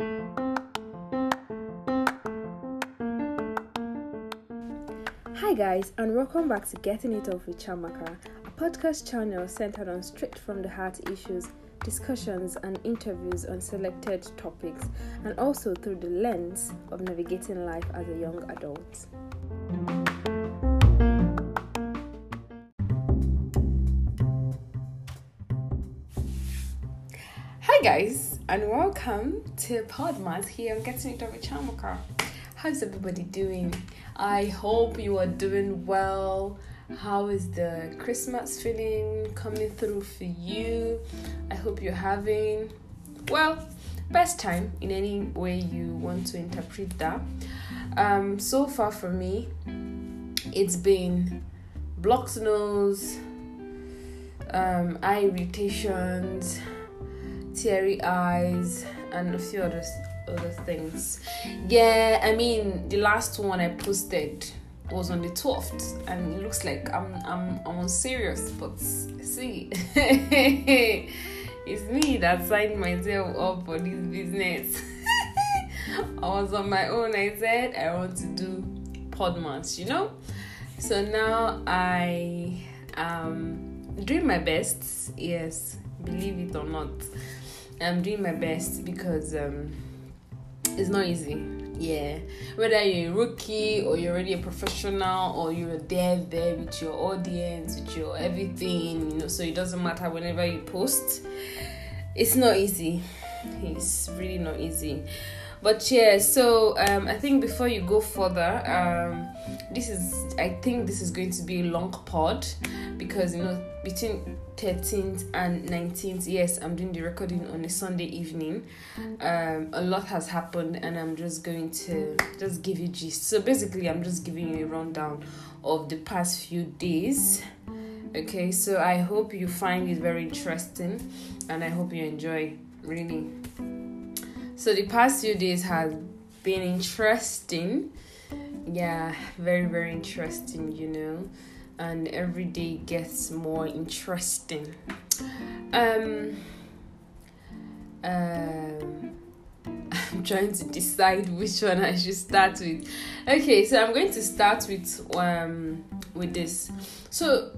Hi, guys, and welcome back to Getting It Off with Chiamaka, a podcast channel centered on straight from the heart issues, discussions, and interviews on selected topics, and also through the lens of navigating life as a young adult. And welcome to Podmas here on Getting It Off with Chiamaka. How's everybody doing? I hope you are doing well. How is the Christmas feeling coming through for you? I hope you're having, well, best time in any way you want to interpret that. Um, so far for me, it's been blocked nose, um, eye irritations, teary eyes, and a few others other things. Yeah, I mean, the last one I posted was on the 12th, and it looks like I'm I'm I'm on serious, but see, it's me that signed myself up for this business. I was on my own. I said I want to do Podmas, you know. So now I am doing my best. Yes, believe it or not, I'm doing my best because um it's not easy. Yeah, whether you're a rookie or you're already a professional or you're there there with your audience, with your everything, you know, so it doesn't matter whenever you post. It's not easy. It's really not easy. But yeah, so um, I think before you go further, um, this is I think this is going to be a long pod because you know between 13th and 19th yes i'm doing the recording on a sunday evening. Um, a lot has happened and i'm just going to just give you gist. So basically i'm just giving you a rundown of the past few days. Okay so i hope you find it very interesting and i hope you enjoy really so the past few days has been interesting yeah very very interesting you know and every day gets more interesting. Um, um, I'm trying to decide which one I should start with. Okay, so I'm going to start with um with this. So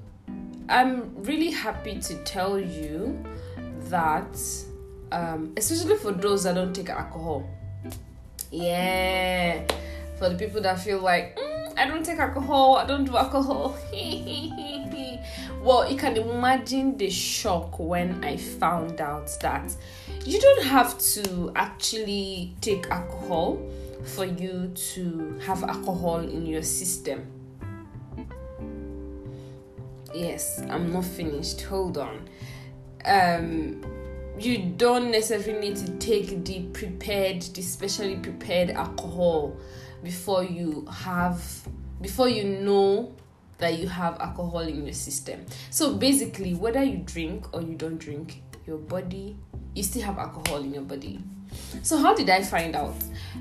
I'm really happy to tell you that um especially for those that don't take alcohol. Yeah, for the people that feel like mm, I don't take alcohol. I don't do alcohol. well, you can imagine the shock when I found out that you don't have to actually take alcohol for you to have alcohol in your system. Yes, I'm not finished. Hold on. Um, you don't necessarily need to take the prepared, the specially prepared alcohol before you have before you know that you have alcohol in your system. So basically, whether you drink or you don't drink, your body you still have alcohol in your body. So how did I find out?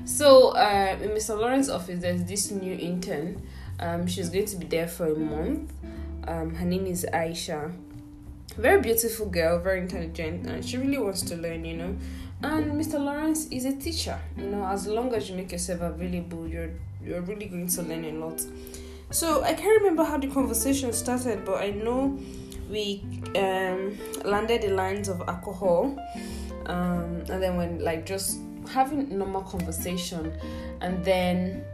So uh, in Mr. Lawrence's office, there's this new intern. Um, she's going to be there for a month. Um, her name is Aisha. Very beautiful girl, very intelligent, and she really wants to learn. You know, and Mr. Lawrence is a teacher. You know, as long as you make yourself available, you're you're really going to learn a lot. So I can't remember how the conversation started, but I know we um, landed the lines of alcohol, um, and then when like just having normal conversation, and then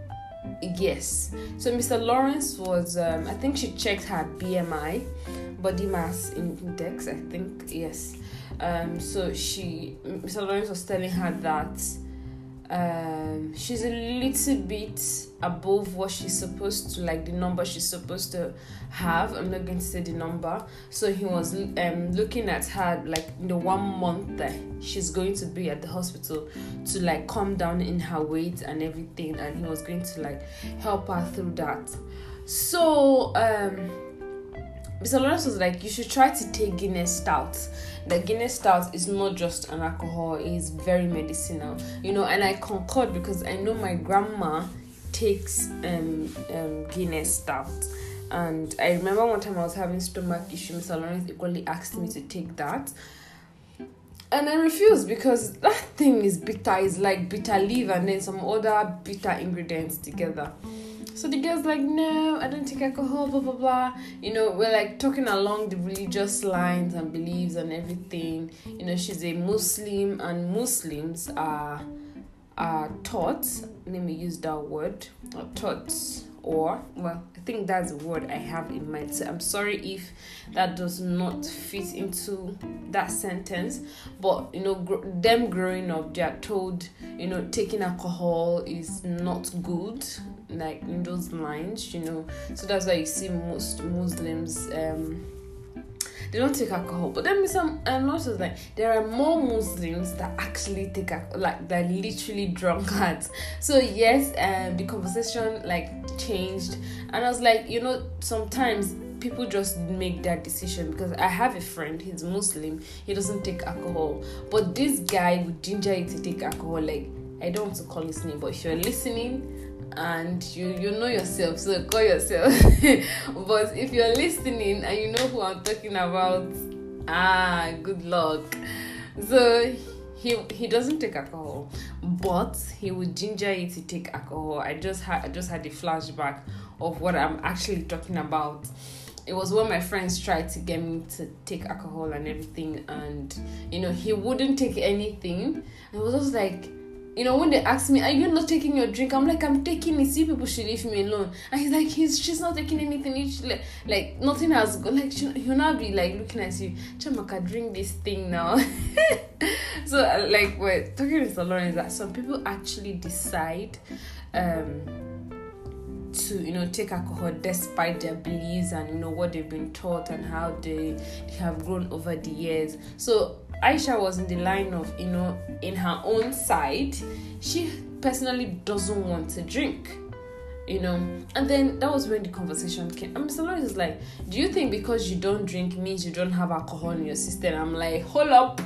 yes. So Mr. Lawrence was um, I think she checked her BMI, body mass index. I think yes um, so she, Mr. Lawrence was telling her that um, she's a little bit above what she's supposed to, like the number she's supposed to have. I'm not going to say the number. So he was um, looking at her like in the one month that she's going to be at the hospital to like calm down in her weight and everything, and he was going to like help her through that. So um, Mr. Lawrence was like, you should try to take Guinness Stout the Guinness Stout is not just an alcohol, it is very medicinal. You know, and I concord because I know my grandma takes um, um, Guinness Stout. And I remember one time I was having stomach issues, Mr. Lawrence equally asked me to take that. and I refused because that thing is bitter. It's like bitter leaf and then some other bitter ingredients together. So the girl's like, no, I don't take alcohol, blah blah blah. You know, we're like talking along the religious lines and beliefs and everything. You know, she's a Muslim and Muslims are are taught. Let me use that word. Are taught or well i think that's the word i have in mind so i'm sorry if that does not fit into that sentence but you know gr- them growing up they are told you know taking alcohol is not good like in those lines you know so that's why you see most muslims um they don't take alcohol. But then some not just like there are more Muslims that actually take like they're literally drunkards. So yes, um, the conversation like changed, and I was like, you know, sometimes people just make that decision because I have a friend, he's Muslim, he doesn't take alcohol, but this guy would ginger you to take alcohol. Like I don't want to call his name, but if you're listening, and you you know yourself so call yourself. But if you're listening and you know who i'm talking about ah good luck. So he he doesn't take alcohol but he would ginger you to take alcohol. I just had i just had a flashback of what i'm actually talking about. It was when my friends tried to get me to take alcohol and everything and you know he wouldn't take anything. I was just like you know, when they ask me, "Are you not taking your drink?" I'm like, "I'm taking it. See, people should leave me alone." And he's like, "He's she's not taking anything. It's like, like nothing has gone. Like he'll not be like looking at you. Chiamaka, drink this thing now. so uh, like, we're talking with Lauren is that some people actually decide, um, to you know take alcohol despite their beliefs and you know what they've been taught and how they have grown over the years. So Aisha was in the line of, you know, in her own side, she personally doesn't want to drink. You know, and then that was when the conversation came. And Mr. Lawrence is like, Do you think because you don't drink means you don't have alcohol in your system? I'm like, Hold up.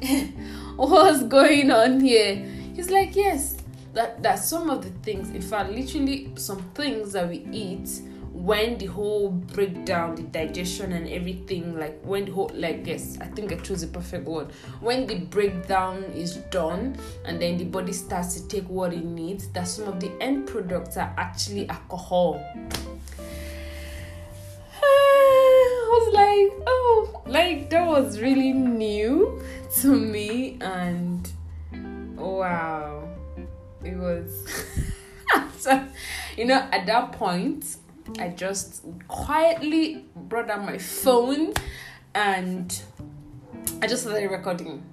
What's going on here? He's like, Yes. That that some of the things, in fact, literally some things that we eat when the whole breakdown, the digestion and everything, like when the whole like yes, I think I chose the perfect word. When the breakdown is done and then the body starts to take what it needs, that some of the end products are actually alcohol. I was like, oh, like that was really new to me, and wow, it was. so, you know, at that point, I just quietly brought out my phone and I just started recording.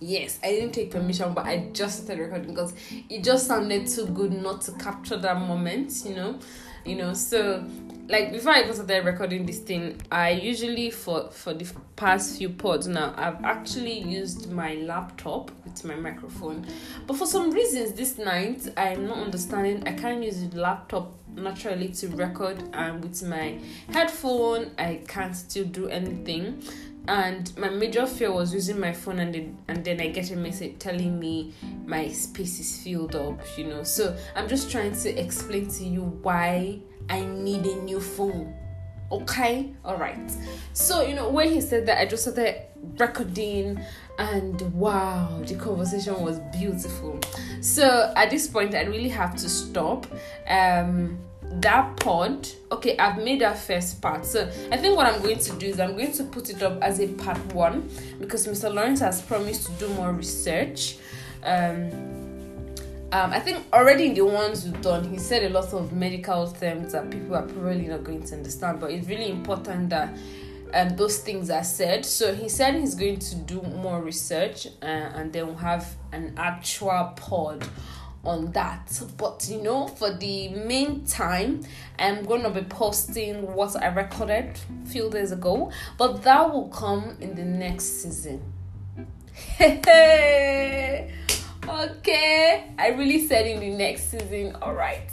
Yes, I didn't take permission, but I just started recording because it just sounded too good not to capture that moment, you know. You know, so like before I even started recording this thing, I usually for for the past few pods now, I've actually used my laptop with my microphone. But for some reasons this night I'm not understanding I can't use the laptop naturally to record and with my headphone I can't still do anything and my major fear was using my phone and then and then I get a message telling me my space is filled up, you know. So I'm just trying to explain to you why I need a new phone. Okay, all right. So you know when he said that, I just started recording, and wow, the conversation was beautiful. So at this point, I really have to stop. Um, that pod okay i've made that first part so i think what i'm going to do is i'm going to put it up as a part one because mr lawrence has promised to do more research um, um, I think already in the ones we've done, he said a lot of medical terms that people are probably not going to understand, but it's really important that um, those things are said. So he said he's going to do more research uh, and then we'll have an actual pod on that. But you know, for the meantime, I'm gonna be posting what I recorded a few days ago, but that will come in the next season. okay, I really said in the next season, all right.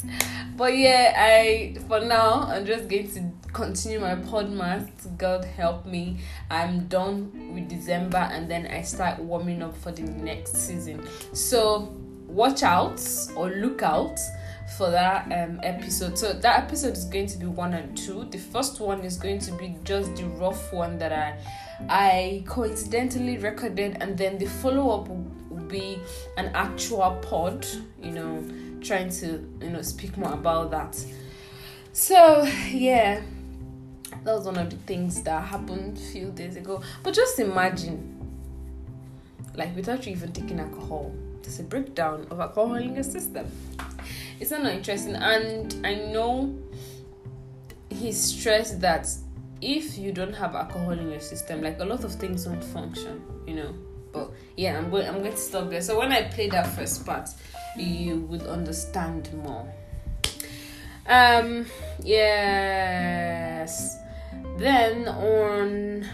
But yeah, I for now I'm just going to continue my podcast. God help me. I'm done with December and then I start warming up for the next season. So watch out or look out for that um, episode. So that episode is going to be one and two. The first one is going to be just the rough one that I I coincidentally recorded, and then the follow up will be an actual pod, you know, trying to, you know, speak more about that. So, yeah, that was one of the things that happened a few days ago. But just imagine, like, without you even taking alcohol, there's a breakdown of alcohol in your system. It's not interesting, and I know he stressed that if you don't have alcohol in your system, like a lot of things don't function, you know. But yeah, I'm going I'm going to stop there. So when I play that first part, you would understand more. Um yes. Then on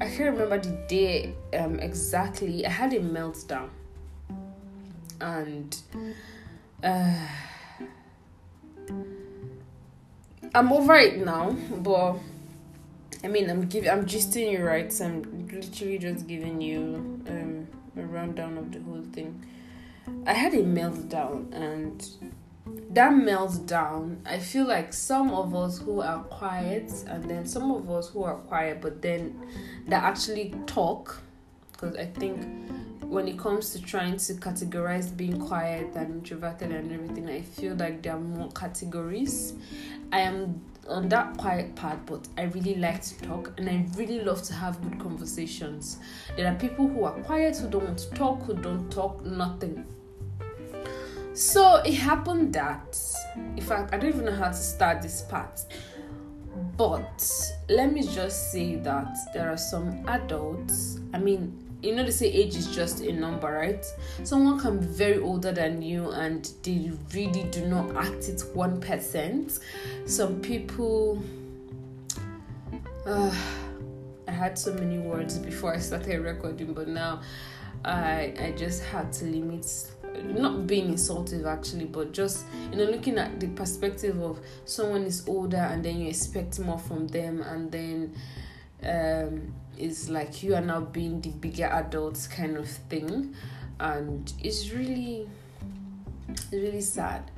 I can't remember the day um exactly. I had a meltdown. And uh I'm over it now, but I mean, I'm giving, I'm gisting you right. So I'm literally just giving you um, a rundown of the whole thing. I had a meltdown, and that meltdown, I feel like some of us who are quiet, and then some of us who are quiet, but then that actually talk, because I think when it comes to trying to categorize being quiet and introverted and everything, I feel like there are more categories. I am on that quiet part, but I really like to talk and I really love to have good conversations. There are people who are quiet, who don't want to talk, who don't talk, nothing. So it happened that, in fact, I don't even know how to start this part. But let me just say that there are some adults, I mean, you know they say age is just a number right? Someone can be very older than you and they really do not act it one percent. Some people uh, i had so many words before i started recording but now i i just had to limit not being insultive actually but just you know looking at the perspective of someone is older and then you expect more from them and then um is like you are now being the bigger adults kind of thing. And it's really really sad.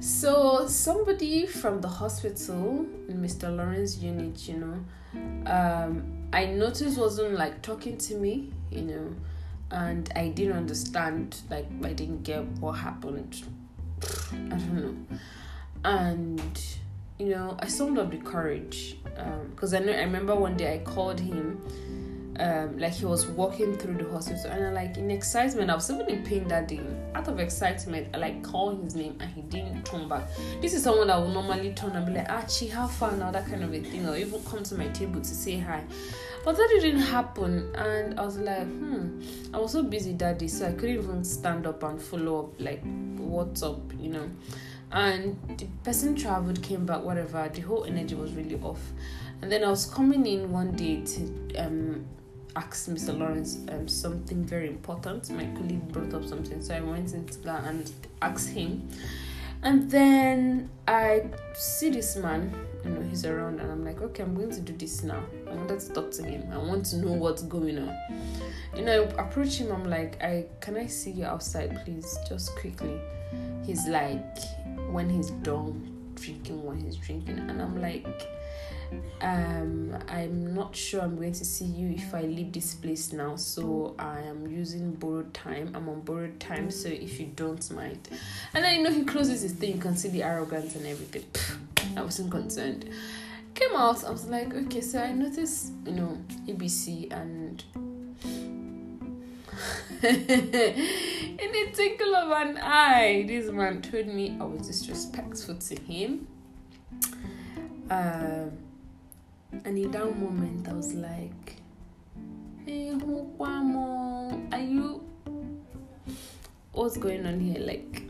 So somebody from the hospital mr lawrence unit you know um i noticed wasn't like talking to me you know and i didn't understand like i didn't get what happened. I don't know. And you know, I summoned up the courage because um, I know I remember one day I called him. Um, like he was walking through the hospital, and I like in excitement. I was even in pain that day. Out of excitement, I like called his name, and he didn't turn back. This is someone that would normally turn and be like, "Archie, how far now?" That kind of a thing, or even come to my table to say hi. But that didn't happen, and I was like, "Hmm." I was so busy that day, so I couldn't even stand up and follow up. Like, what's up, you know? And the person traveled came back whatever the whole energy was really off. And then i was coming in one day to um ask mr lawrence um something very important. My colleague brought up something so i went into that and asked him and then i see this man you know he's around and i'm like okay i'm going to do this now. I wanted to talk to him. I want to know what's going on. You know I approach him i'm like i can i see you outside please? Just quickly. He's like when he's done drinking when he's drinking. And i'm like um i'm not sure i'm going to see you if i leave this place now so i am using borrowed time. I'm on borrowed time so if you don't mind. And then you know he closes his thing you can see the arrogance and everything. I wasn't concerned. Came out i was like okay so i noticed you know abc and in a tinkle of an eye, this man told me I was disrespectful to him. Um, and in that moment, I was like, Hey, are you. What's going on here? Like,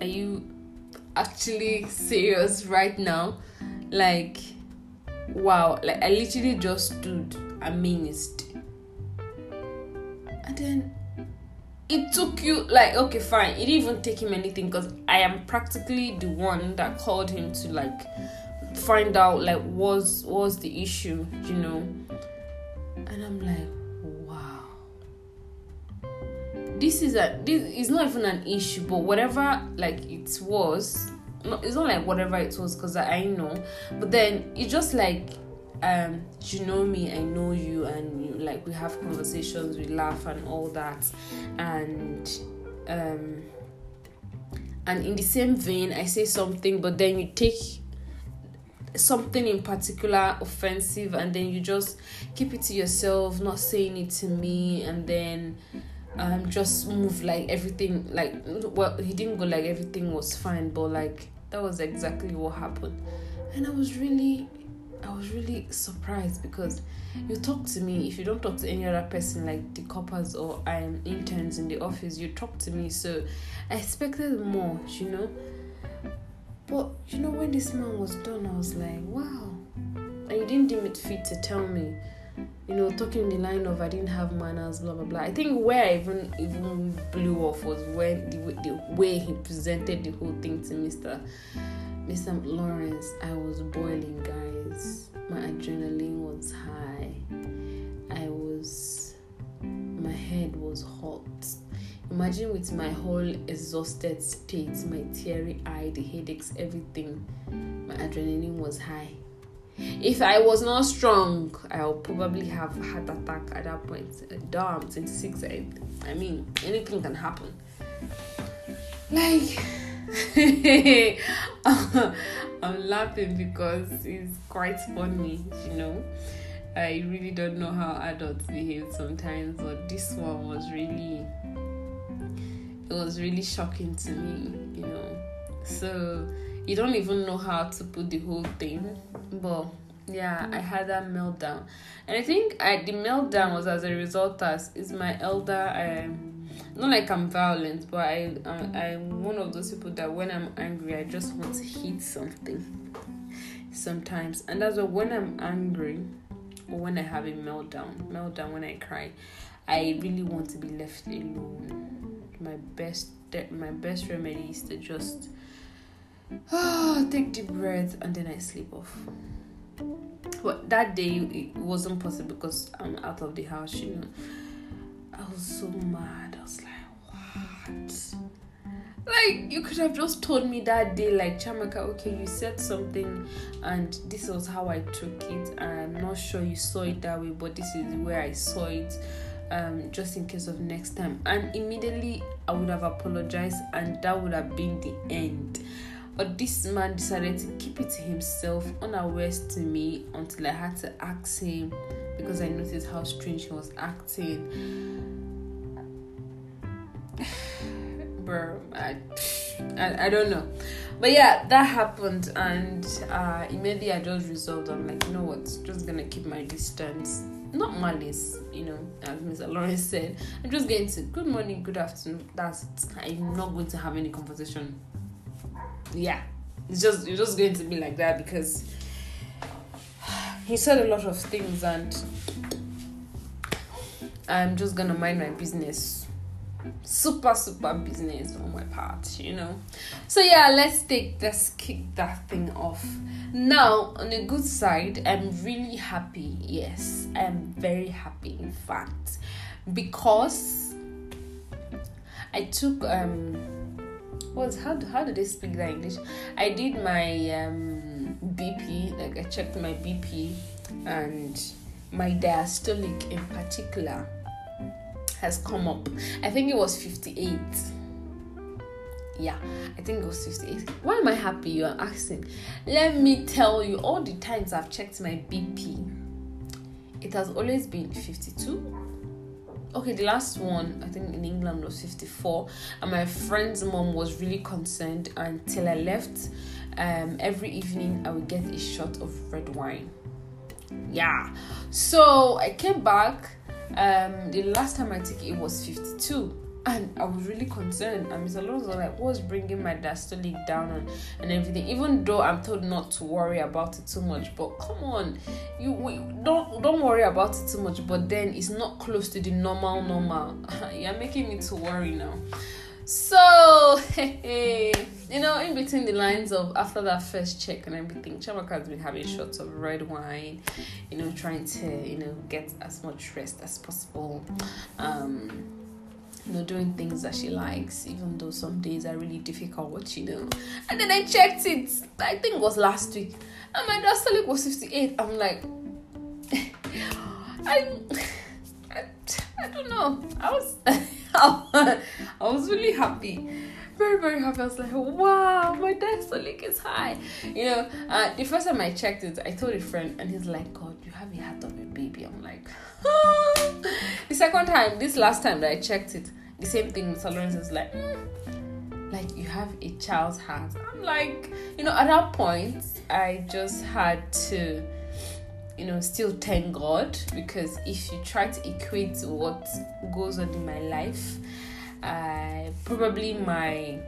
are you actually serious right now? Like, wow. Like, I literally just stood amazed. And then it took you like okay fine it didn't even take him anything because i am practically the one that called him to like find out like was was the issue you know? And i'm like wow. This is a this is not even an issue but whatever like it was no, it's not like whatever it was because I, I know. But then it's just like um, you know me, I know you, and you, like we have conversations, we laugh and all that, and um, and in the same vein, I say something, but then you take something in particular offensive, and then you just keep it to yourself, not saying it to me, and then um just move like everything like well he didn't go like everything was fine but like that was exactly what happened and i was really I was really surprised because you talk to me if you don't talk to any other person like the corpers or I'm interns in the office, you talk to me. So I expected more, you know. But you know when this man was done, I was like, wow. And you didn't deem it fit to tell me, you know, talking the line of I didn't have manners, blah blah blah. I think where I even even blew off was when the, the way he presented the whole thing to Mister Mr. Lawrence, I was boiling, guys. My adrenaline was high. I was, my head was hot. Imagine with my whole exhausted state, my teary eye, the headaches, everything. My adrenaline was high. If I was not strong, I'll probably have a heart attack at that point. Damn, 26. I, I mean, anything can happen. Like, I'm laughing because it's quite funny, you know. I really don't know how adults behave sometimes, but this one was really it was really shocking to me, you know. So you don't even know how to put the whole thing, but yeah, I had that meltdown, and I think I the meltdown was as a result as is my elder um not like I'm violent, but I, I I'm one of those people that when I'm angry, I just want to hit something. Sometimes, and that's why when I'm angry, or when I have a meltdown, meltdown when I cry, I really want to be left alone. My best my best remedy is to just oh, take deep breath and then I sleep off. But that day it wasn't possible because I'm out of the house, you know. I was so mad. I was like, what? Like you could have just told me that day, like Chiamaka, okay, you said something and this was how I took it. I'm not sure you saw it that way, but this is where I saw it. Um, just in case of next time. And immediately I would have apologized and that would have been the end. But this man decided to keep it to himself, unawares to me, until I had to ask him because I noticed how strange he was acting. Bro, I, I, I don't know. But yeah, that happened, and uh, immediately I just resolved. I'm like, you know what? Just gonna keep my distance. Not malice, you know, as Mr. Lawrence said. I'm just getting to good morning, good afternoon. That's. I'm not going to have any conversation. Yeah, it's just it's just going to be like that because he said a lot of things, and I'm just gonna mind my business super super business on my part you know? So yeah let's take let's kick that thing off. Now on the good side i'm really happy. Yes i'm very happy in fact. Because i took um what how how do they speak that english? I did my um bp like i checked my bp and my diastolic in particular has come up. I think it was 58. Yeah, I think it was 58. Why am I happy? You are asking. Let me tell you, all the times I've checked my BP, it has always been 52. Okay, the last one I think in England was 54, and my friend's mom was really concerned until I left. Um, every evening I would get a shot of red wine. Yeah, so I came back um, the last time I took it, was 52 and I was really concerned. And Mr. Lawrence was like, "What's bringing my diastolic down and, and everything?" Even though I'm told not to worry about it too much, but come on, you we, don't don't worry about it too much. But then it's not close to the normal normal. You're making me to worry now. So, you know, in between the lines of after that first check and everything, Chiamaka has been having shots of red wine, you know, trying to, you know, get as much rest as possible. Um, you know, doing things that she likes, even though some days are really difficult, what you know. And then I checked it, I think it was last week, and my diastolic was 58. I'm like, I, I, I don't know. I was I was really happy. Very, very happy. I was like, wow, my diastolic is high. You know, uh, the first time I checked it, I told a friend, and he's like, God, you have a heart of a baby. I'm like, ah. the second time, this last time that I checked it, the same thing Mr. Lawrence is like, mm, like you have a child's heart. I'm like, you know, at that point, I just had to you know still thank god because if you try to equate what goes on in my life uh probably my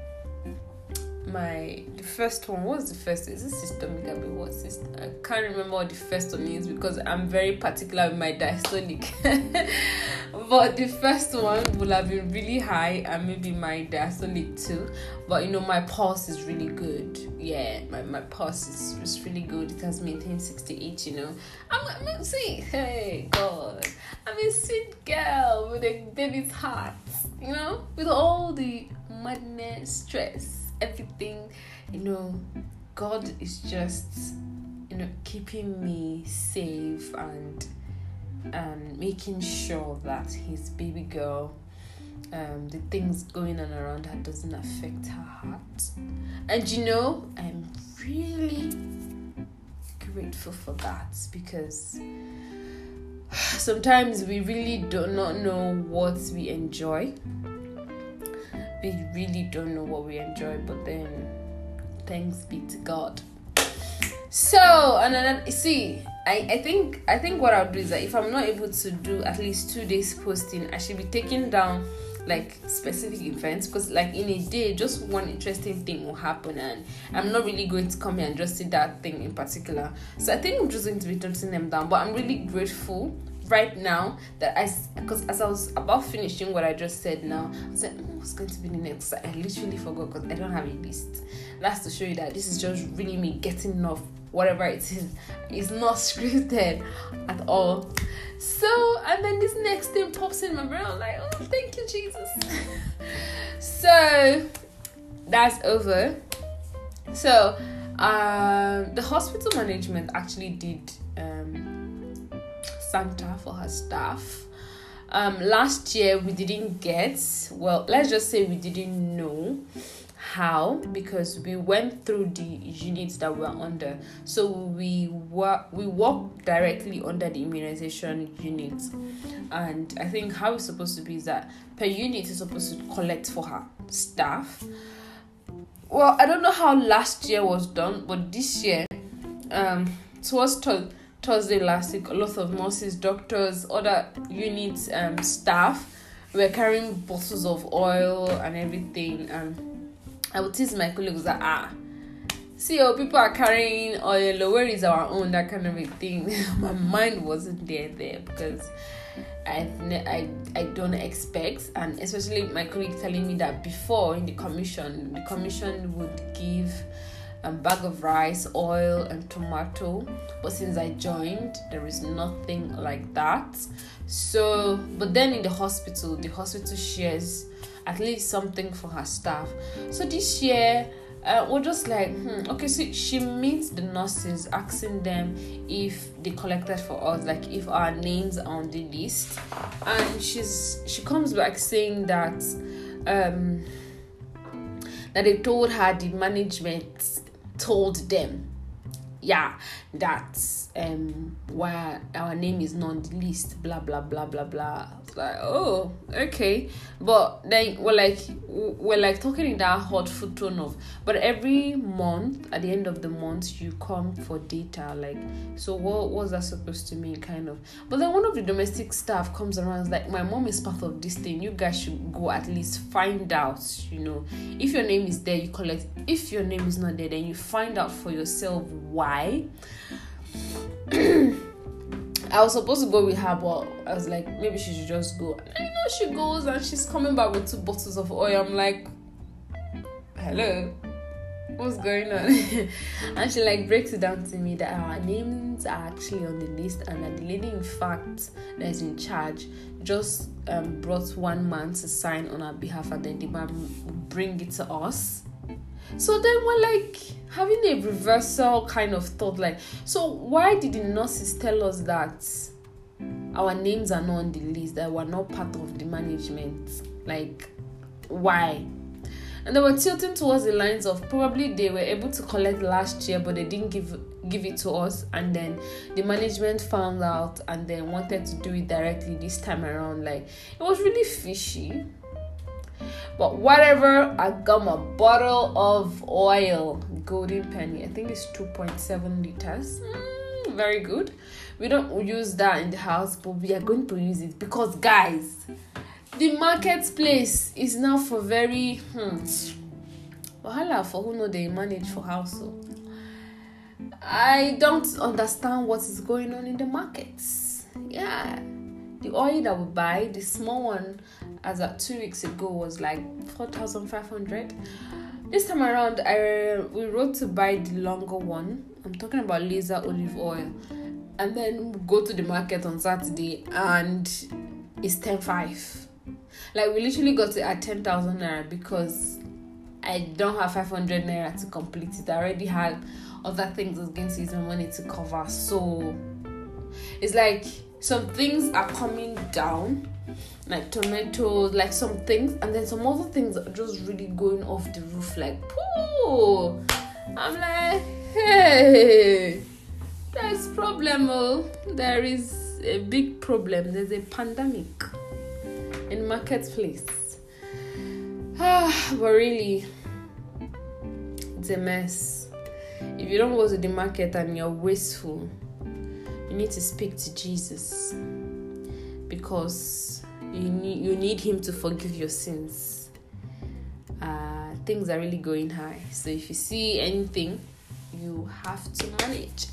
my the first one was the first is this systolic abi what's this? I can't remember what the first one is because i'm very particular with my diastolic. But the first one will have been really high and maybe my diastolic too. But you know my pulse is really good. Yeah my, my pulse is, is really good. It has maintained 68 you know. I'm, I'm see hey god i'm a sweet girl with a baby's heart you know with all the madness stress everything, you know, God is just, you know, keeping me safe and and making sure that his baby girl, um, the things going on around her doesn't affect her heart. And you know, I'm really grateful for that because sometimes we really do not know what we enjoy we really don't know what we enjoy, but then thanks be to God. So and then see, I, I think I think what I'll do is that if I'm not able to do at least two days posting, I should be taking down like specific events because like in a day just one interesting thing will happen and i'm not really going to come here and just see that thing in particular so i think i'm just going to be jotting them down but i'm really grateful right now that I, because as I was about finishing what I just said now, I said, oh, what's going to be the next? I literally forgot because I don't have a list. That's to show you that this is just really me getting off whatever it is. It's not scripted at all. So, and then this next thing pops in my brain. I'm like, oh, thank you, Jesus. so, that's over. So, um, the hospital management actually did um, Santa for her staff. Um, last year we didn't get, well, let's just say we didn't know how because we went through the units that we're under. So we were we work directly under the immunization unit. And i think how it's supposed to be is that per unit is supposed to collect for her staff well i don't know how last year was done but this year um towards Thursday last week, a lot of nurses, doctors, other units um, staff were carrying bottles of oil and everything. And I would tease my colleagues that ah, see, oh, people are carrying oil. Where is our own? That kind of a thing. my mind wasn't there there because. I, I I don't expect, and especially my colleague telling me that before in the commission, the commission would give a bag of rice, oil, and tomato. But since I joined, there is nothing like that. So, but then in the hospital, the hospital shares at least something for her staff. So this year, uh, we're just like, hmm, okay, so she meets the nurses, asking them if they collected for us, like if our names are on the list, and she's she comes back saying that um that they told her the management told them. Yeah that um why our name is not the list blah blah blah blah blah. It's like oh okay. But then we're like we're like talking in that hot foot tone of but every month at the end of the month you come for data like so what was that supposed to mean kind of? But then one of the domestic staff comes around like my mom is part of this thing. You guys should go at least find out you know. If your name is there you collect. If your name is not there then you find out for yourself why I was supposed to go with her, but I was like, maybe she should just go. And you know, she goes and she's coming back with two bottles of oil. I'm like, hello, what's going on? and she like breaks it down to me that our names are actually on the list, and that the lady, in fact, that is in charge, just um, brought one man to sign on our behalf, and then the man bring it to us So then we're like having a reversal kind of thought like, so why did the nurses tell us that our names are not on the list, that we're not part of the management? Like, why? And they were tilting towards the lines of probably they were able to collect last year, but they didn't give give it to us, and then the management found out and then wanted to do it directly this time around. Like it was really fishy. But whatever, I got my bottle of oil, golden penny. I think it's 2.7 liters. Mm, very good. We don't use that in the house, but we are going to use it because, guys, the marketplace is now for very hmm, wahala for who know they manage for household. I don't understand what is going on in the markets. Yeah, the oil that we buy, the small one, as at two weeks ago, was like four thousand five hundred. This time around, I we wrote to buy the longer one. I'm talking about laser olive oil, and then go to the market on Saturday, and it's ten five like we literally got it at 10,000 naira because I don't have 500 naira to complete it. I already had other things I was use my money to cover. So it's like some things are coming down, like tomatoes, like some things, and then some other things are just really going off the roof. Like, pooh! I'm like, hey, there's problem. Oh. There is a big problem. There's a pandemic in marketplace. Ah, but really, it's a mess. If you don't go to the market and you're wasteful, you need to speak to Jesus because you need you need Him to forgive your sins. Uh, things are really going high, so if you see anything, you have to manage.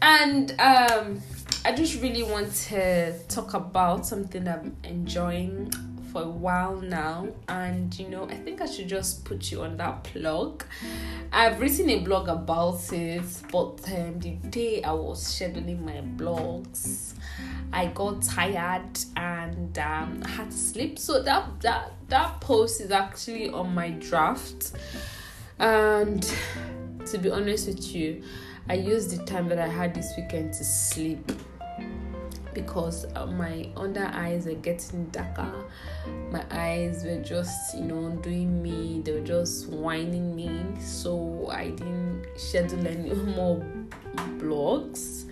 And um, I just really want to talk about something I'm enjoying for a while now, and you know, I think I should just put you on that plug. I've written a blog about it, but um, the day I was scheduling my blogs, I got tired and um, had to sleep. So that that that post is actually on my draft, and to be honest with you I used the time that I had this weekend to sleep because uh, my under eyes were getting darker. My eyes were just, you know, doing me, they were just whining me. So I didn't schedule any more blogs.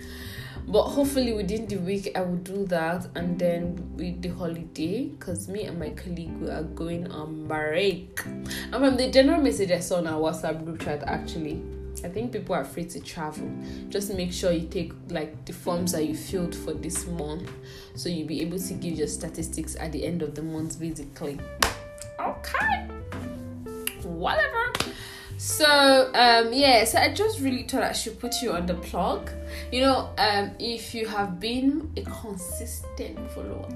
But hopefully within the week I will do that and then with the holiday because me and my colleague we are going on break. And from the general message I saw on our WhatsApp group chat actually I think people are free to travel. Just make sure you take like the forms that you filled for this month so you'll be able to give your statistics at the end of the month basically. Okay. Whatever. So um yeah, so I just really thought I should put you on the plug. You know, um if you have been a consistent follower,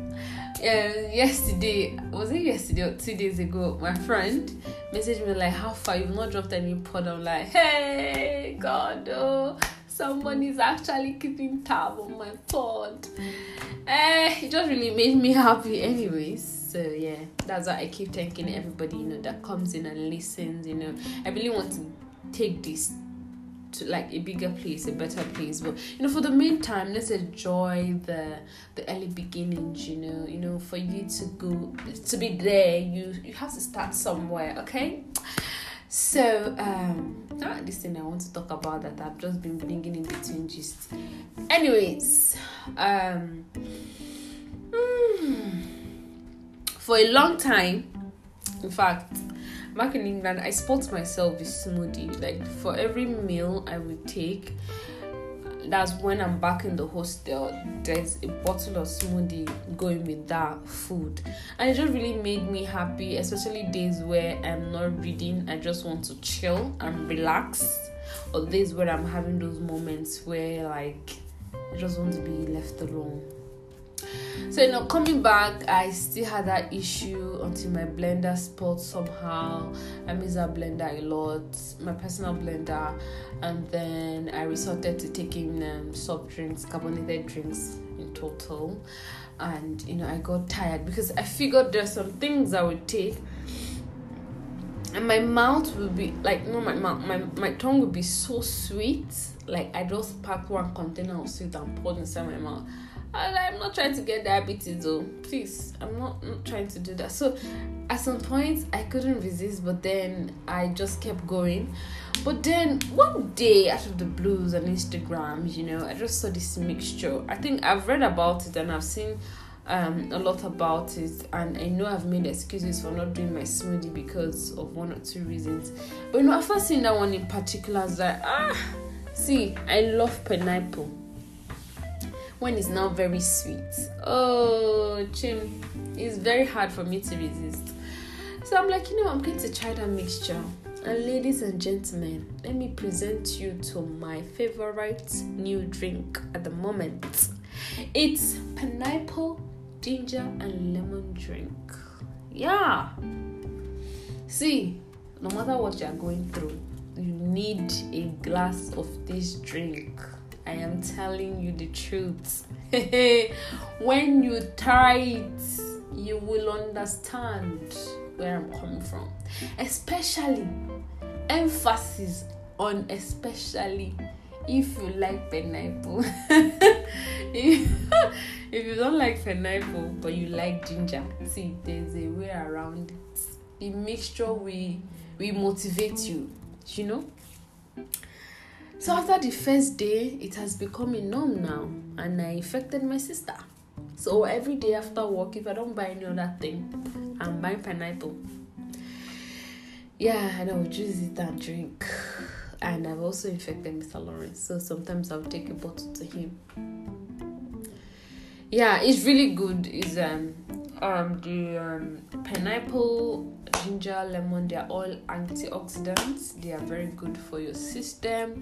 uh, yesterday was it yesterday or two days ago my friend messaged me like how far? You've not dropped any pod. I'm like hey god oh someone is actually keeping tab on my pod. Uh, it just really made me happy anyways so yeah that's why i keep thanking everybody you know that comes in and listens you know i really want to take this to like a bigger place, a better place. But you know, for the meantime, let's enjoy the the early beginnings. You know, you know, for you to go to be there, you you have to start somewhere. Okay. So um, not this thing I want to talk about that I've just been bringing in between just. Anyways, um, hmm, for a long time, in fact back in England, I spot myself with smoothie. Like for every meal I would take, that's when I'm back in the hostel. There's a bottle of smoothie going with that food, and it just really made me happy. Especially days where I'm not reading, I just want to chill and relax, or days where I'm having those moments where like I just want to be left alone. So you know, coming back, I still had that issue until my blender spoiled somehow. I miss that blender a lot, my personal blender, and then I resorted to taking um, soft drinks, carbonated drinks in total. And you know, I got tired because I figured there's some things I would take and my mouth will be like no my mouth my, my tongue will be so sweet like i just pack one container of sweet and pour inside my mouth i'm not trying to get diabetes though. Please i'm not, not trying to do that. So at some point i couldn't resist but then i just kept going. But then one day out of the blues on instagram you know i just saw this mixture. I think i've read about it and i've seen um, a lot about it, and I know I've made excuses for not doing my smoothie because of one or two reasons. But you know, first seen that one in particular, I was like, ah, see, I love pineapple when it's now very sweet. Oh, chim, it's very hard for me to resist. So I'm like, you know, I'm going to try that mixture. And ladies and gentlemen, let me present you to my favorite new drink at the moment. It's pineapple ginger and lemon drink. Yeah. See, no matter what you're going through, you need a glass of this drink. I am telling you the truth. when you try it, you will understand where I'm coming from. Especially, emphasis on especially if you like pineapple. if, you don't like pineapple but you like ginger, see, there's a way around it. The mixture we we motivate you, you know. So after the first day, it has become a norm now, and I infected my sister. So every day after work, if I don't buy any other thing, I'm buying pineapple. Yeah, and I'll juice it and drink and I've also infected Mr. Lawrence, so sometimes I'll take a bottle to him. Yeah, it's really good. Is um um the um, pineapple, ginger, lemon. They are all antioxidants. They are very good for your system.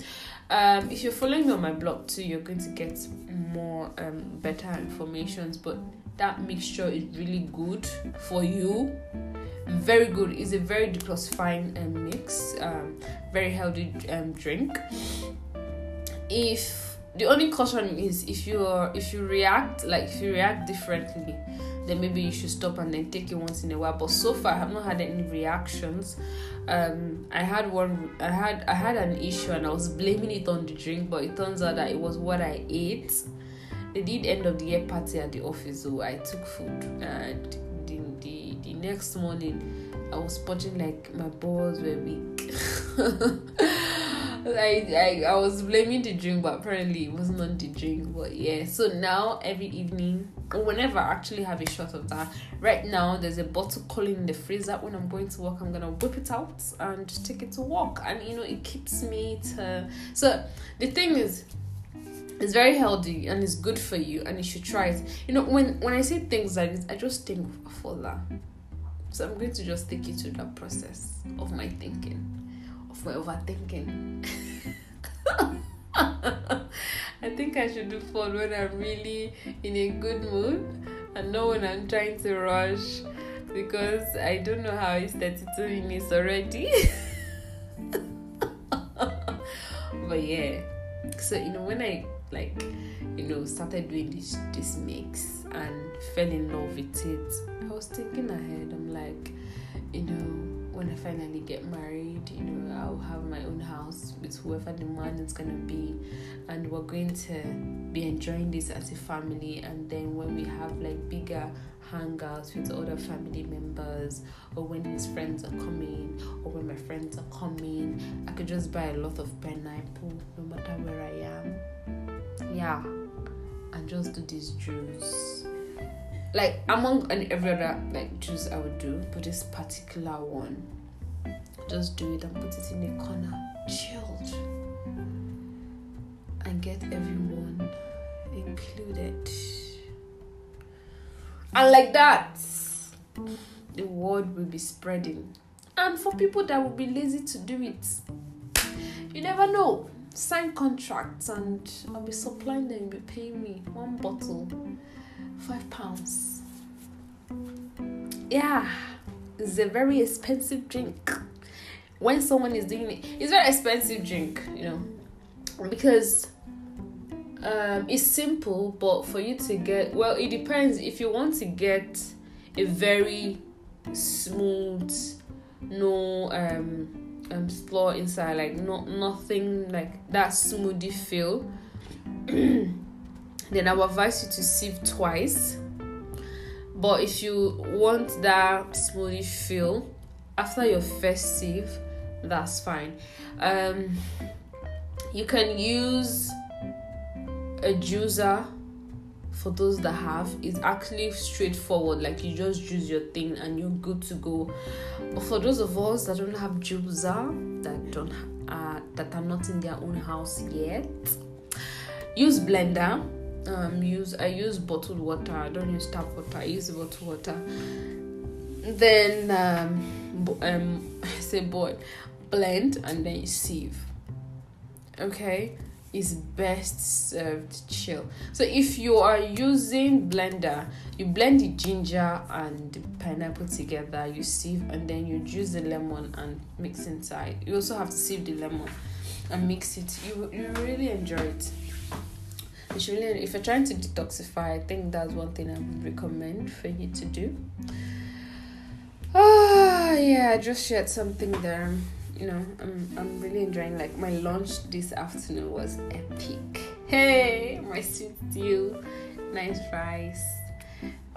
Um, if you're following me on my blog too, you're going to get more um better informations. But that mixture is really good for you very good it's a very detoxifying um, mix um, very healthy um, drink if the only caution is if you if you react like if you react differently then maybe you should stop and then take it once in a while. But so far i have not had any reactions. Um i had one i had i had an issue and i was blaming it on the drink but it turns out that it was what i ate. They did end of the year party at the office so i took food. And the the next morning I was spotting like my balls were weak. I, I I was blaming the drink, but apparently it wasn't on the drink. But yeah, so now every evening, whenever I actually have a shot of that, right now there's a bottle calling in the freezer. When I'm going to work, I'm gonna whip it out and take it to work, and you know it keeps me to. So the thing is, it's very healthy and it's good for you, and you should try it. You know when when I say things like this, I just think for that so I'm going to just take you through that process of my thinking, my overthinking. I think I should do fun when I'm really in a good mood and not when I'm trying to rush because I don't know how it's 32 minutes already. but yeah, so you know, when I like, you know, started doing this this mix and fell in love with it I was thinking ahead. I'm like, you know, when I finally get married, you know, I'll have my own house with whoever the man is gonna be, and we're going to be enjoying this as a family. And then when we have like bigger hangouts with other family members, or when his friends are coming, or when my friends are coming, I could just buy a lot of pineapple no matter where I am. Yeah, and just do this juice like among and every other like juice I would do, but this particular one, just do it and put it in a corner, chilled, and get everyone included. And like that, the word will be spreading. And for people that will be lazy to do it, you never know. Sign contracts and I'll be supplying them, you'll be paying me one bottle five pounds. Yeah, it's a very expensive drink. When someone is doing it, it's very expensive drink, you know, because um, it's simple, but for you to get well, it depends. If you want to get a very smooth, no um, um flour inside, like not nothing like that smoothie feel. then I would advise you to sieve twice. But if you want that smoothie feel after your first sieve, that's fine. Um, you can use a juicer for those that have it's actually straightforward like you just use your thing and you're good to go but for those of us that don't have juicer that don't uh, that are not in their own house yet use blender um use i use bottled water i don't use tap water i use bottled water then um um I say boy blend and then sieve okay is best served chill. So if you are using blender, you blend the ginger and the pineapple together, you sieve and then you juice the lemon and mix inside. You also have to sieve the lemon and mix it. You you really enjoy it. It's really if you're trying to detoxify, I think that's one thing I would recommend for you to do. Ah, yeah, I just shared something there you know, I'm I'm really enjoying like my lunch this afternoon was epic. Hey, my sweet stew, nice rice,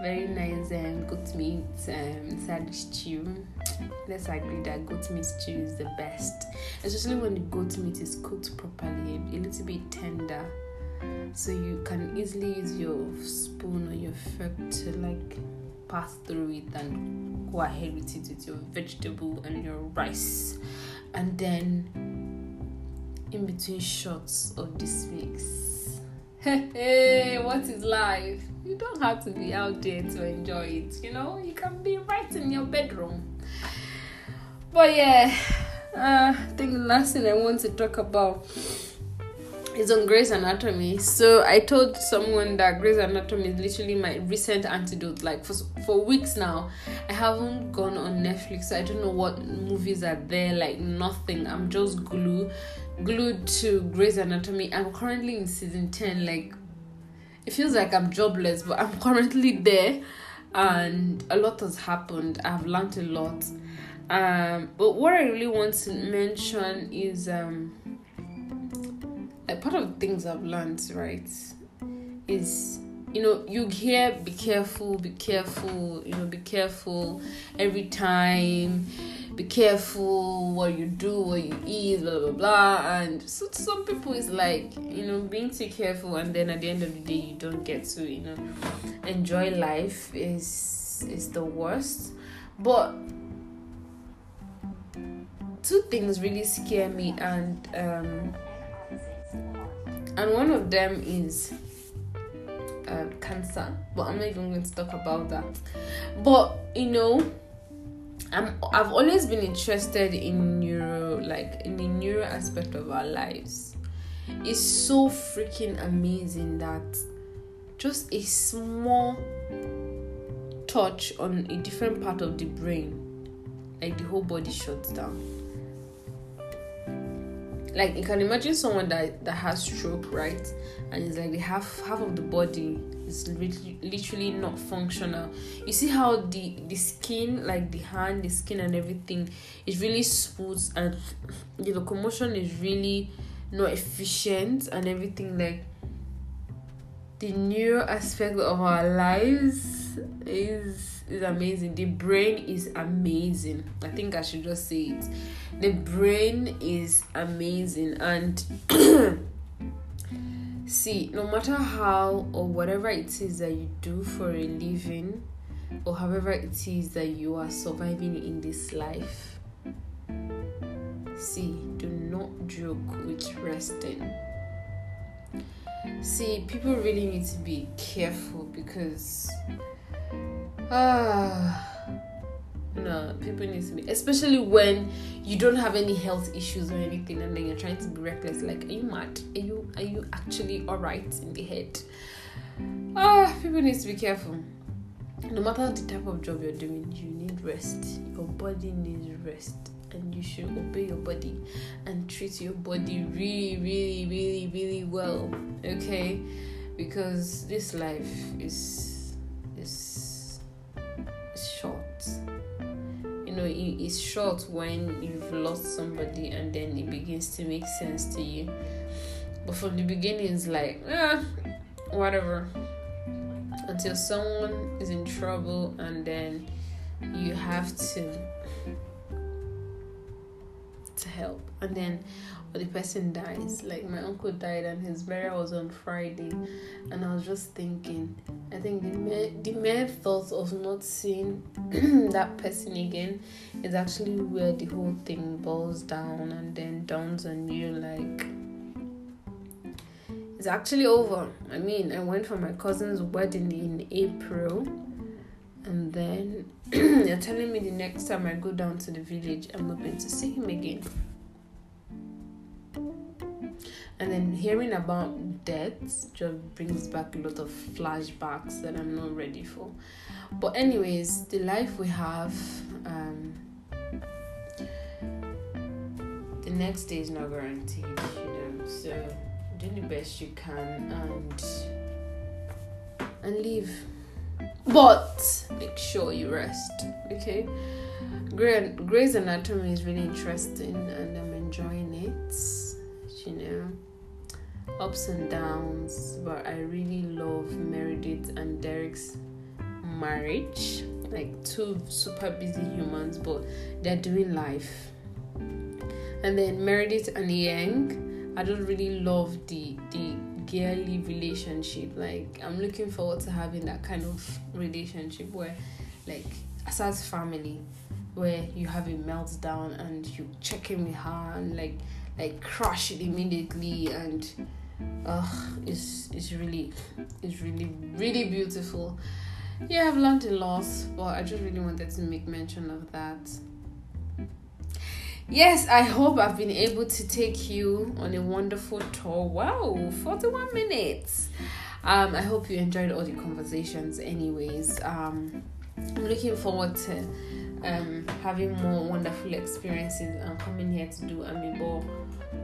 very nice um, goat meat um, inside stew. Let's agree that goat meat stew is the best, especially when the goat meat is cooked properly, a little bit tender, so you can easily use your spoon or your fork to like pass through it and go ahead with it with your vegetable and your rice. And then in between shots of this mix hey what is life? You don't have to be out there to enjoy it you know? You can be right in your bedroom. But yeah uh, i think the last thing i want to talk about is on Grey's Anatomy. So I told someone that Grey's Anatomy is literally my recent antidote. Like for for weeks now, I haven't gone on Netflix. I don't know what movies are there. Like nothing. I'm just glued glued to Grey's Anatomy. I'm currently in season ten. Like it feels like I'm jobless, but I'm currently there, and a lot has happened. I've learned a lot. Um, but what I really want to mention is um a part of things I've learned, right, is you know, you hear be careful, be careful, you know, be careful every time, be careful what you do, what you eat, blah blah blah. And so some people is like, you know, being too careful and then at the end of the day you don't get to, you know, enjoy life is is the worst. But two things really scare me and um and one of them is uh, cancer. But I'm not even going to talk about that. But you know, I'm I've always been interested in neuro, like in the neuro aspect of our lives. It's so freaking amazing that just a small touch on a different part of the brain, like the whole body shuts down like you can imagine someone that that has stroke right? And it's like the half half of the body is literally, literally not functional. You see how the the skin like the hand the skin and everything is really smooth and the locomotion is really not efficient and everything like the new aspect of our lives is is amazing. The brain is amazing. I think I should just say it. The brain is amazing and see, no matter how or whatever it is that you do for a living or however it is that you are surviving in this life, see, do not joke with resting see people really need to be careful because ah no people need to be especially when you don't have any health issues or anything and then you're trying to be reckless like are you mad? Are you are you actually all right in the head? Ah people need to be careful. No matter the type of job you're doing you need rest. Your body needs rest and you should obey your body and treat your body really, really, really, really well. Okay, because this life is short. You know, know, it is short when you've lost somebody and then it begins to make sense to you. But from the beginning, it's like, ah, whatever. Until someone is in trouble and then you have to to help and then or the person dies. Mm. Like my uncle died and his burial was on friday. And i was just thinking i think the mere, the mere thought of not seeing that person again is actually where the whole thing boils down and then dawns on you like it's actually over. I mean i went for my cousin's wedding in april. And then you're telling me the next time I go down to the village, I'm not going to see him again. And then hearing about deaths just brings back a lot of flashbacks that I'm not ready for. But anyways, the life we have, um, the next day is not guaranteed, you know. So do the best you can and and live but make sure you rest okay grey's anatomy is really interesting and i'm enjoying it you know ups and downs but i really love meredith and derek's marriage like two super busy humans but they're doing life and then meredith and yang i don't really love the the girly relationship. Like I'm looking forward to having that kind of relationship where like as as family where you have a meltdown and you check in with her and like like crush it immediately and uh it's it's really it's really really beautiful. Yeah i've learned a lot but i just really wanted to make mention of that. Yes i hope i've been able to take you on a wonderful tour. Wow 41 minutes. Um i hope you enjoyed all the conversations anyways. Um i'm looking forward to um having more wonderful experiences and coming here to do amiibo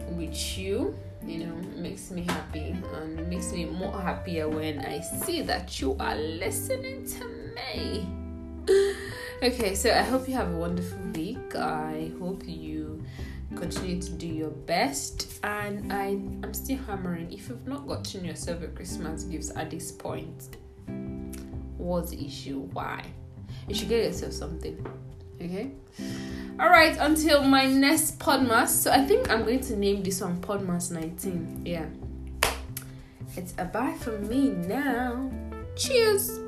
with you you know makes me happy and makes me more happier when i see that you are listening to me okay, so I hope you have a wonderful week. I hope you continue to do your best. And I, I'm still hammering. If you've not gotten yourself a Christmas gifts at this point, what's the issue? Why? You should get yourself something. Okay? Alright, until my next Podmas. So I think I'm going to name this one Podmas 19. Yeah. It's a bye from me now. Cheers.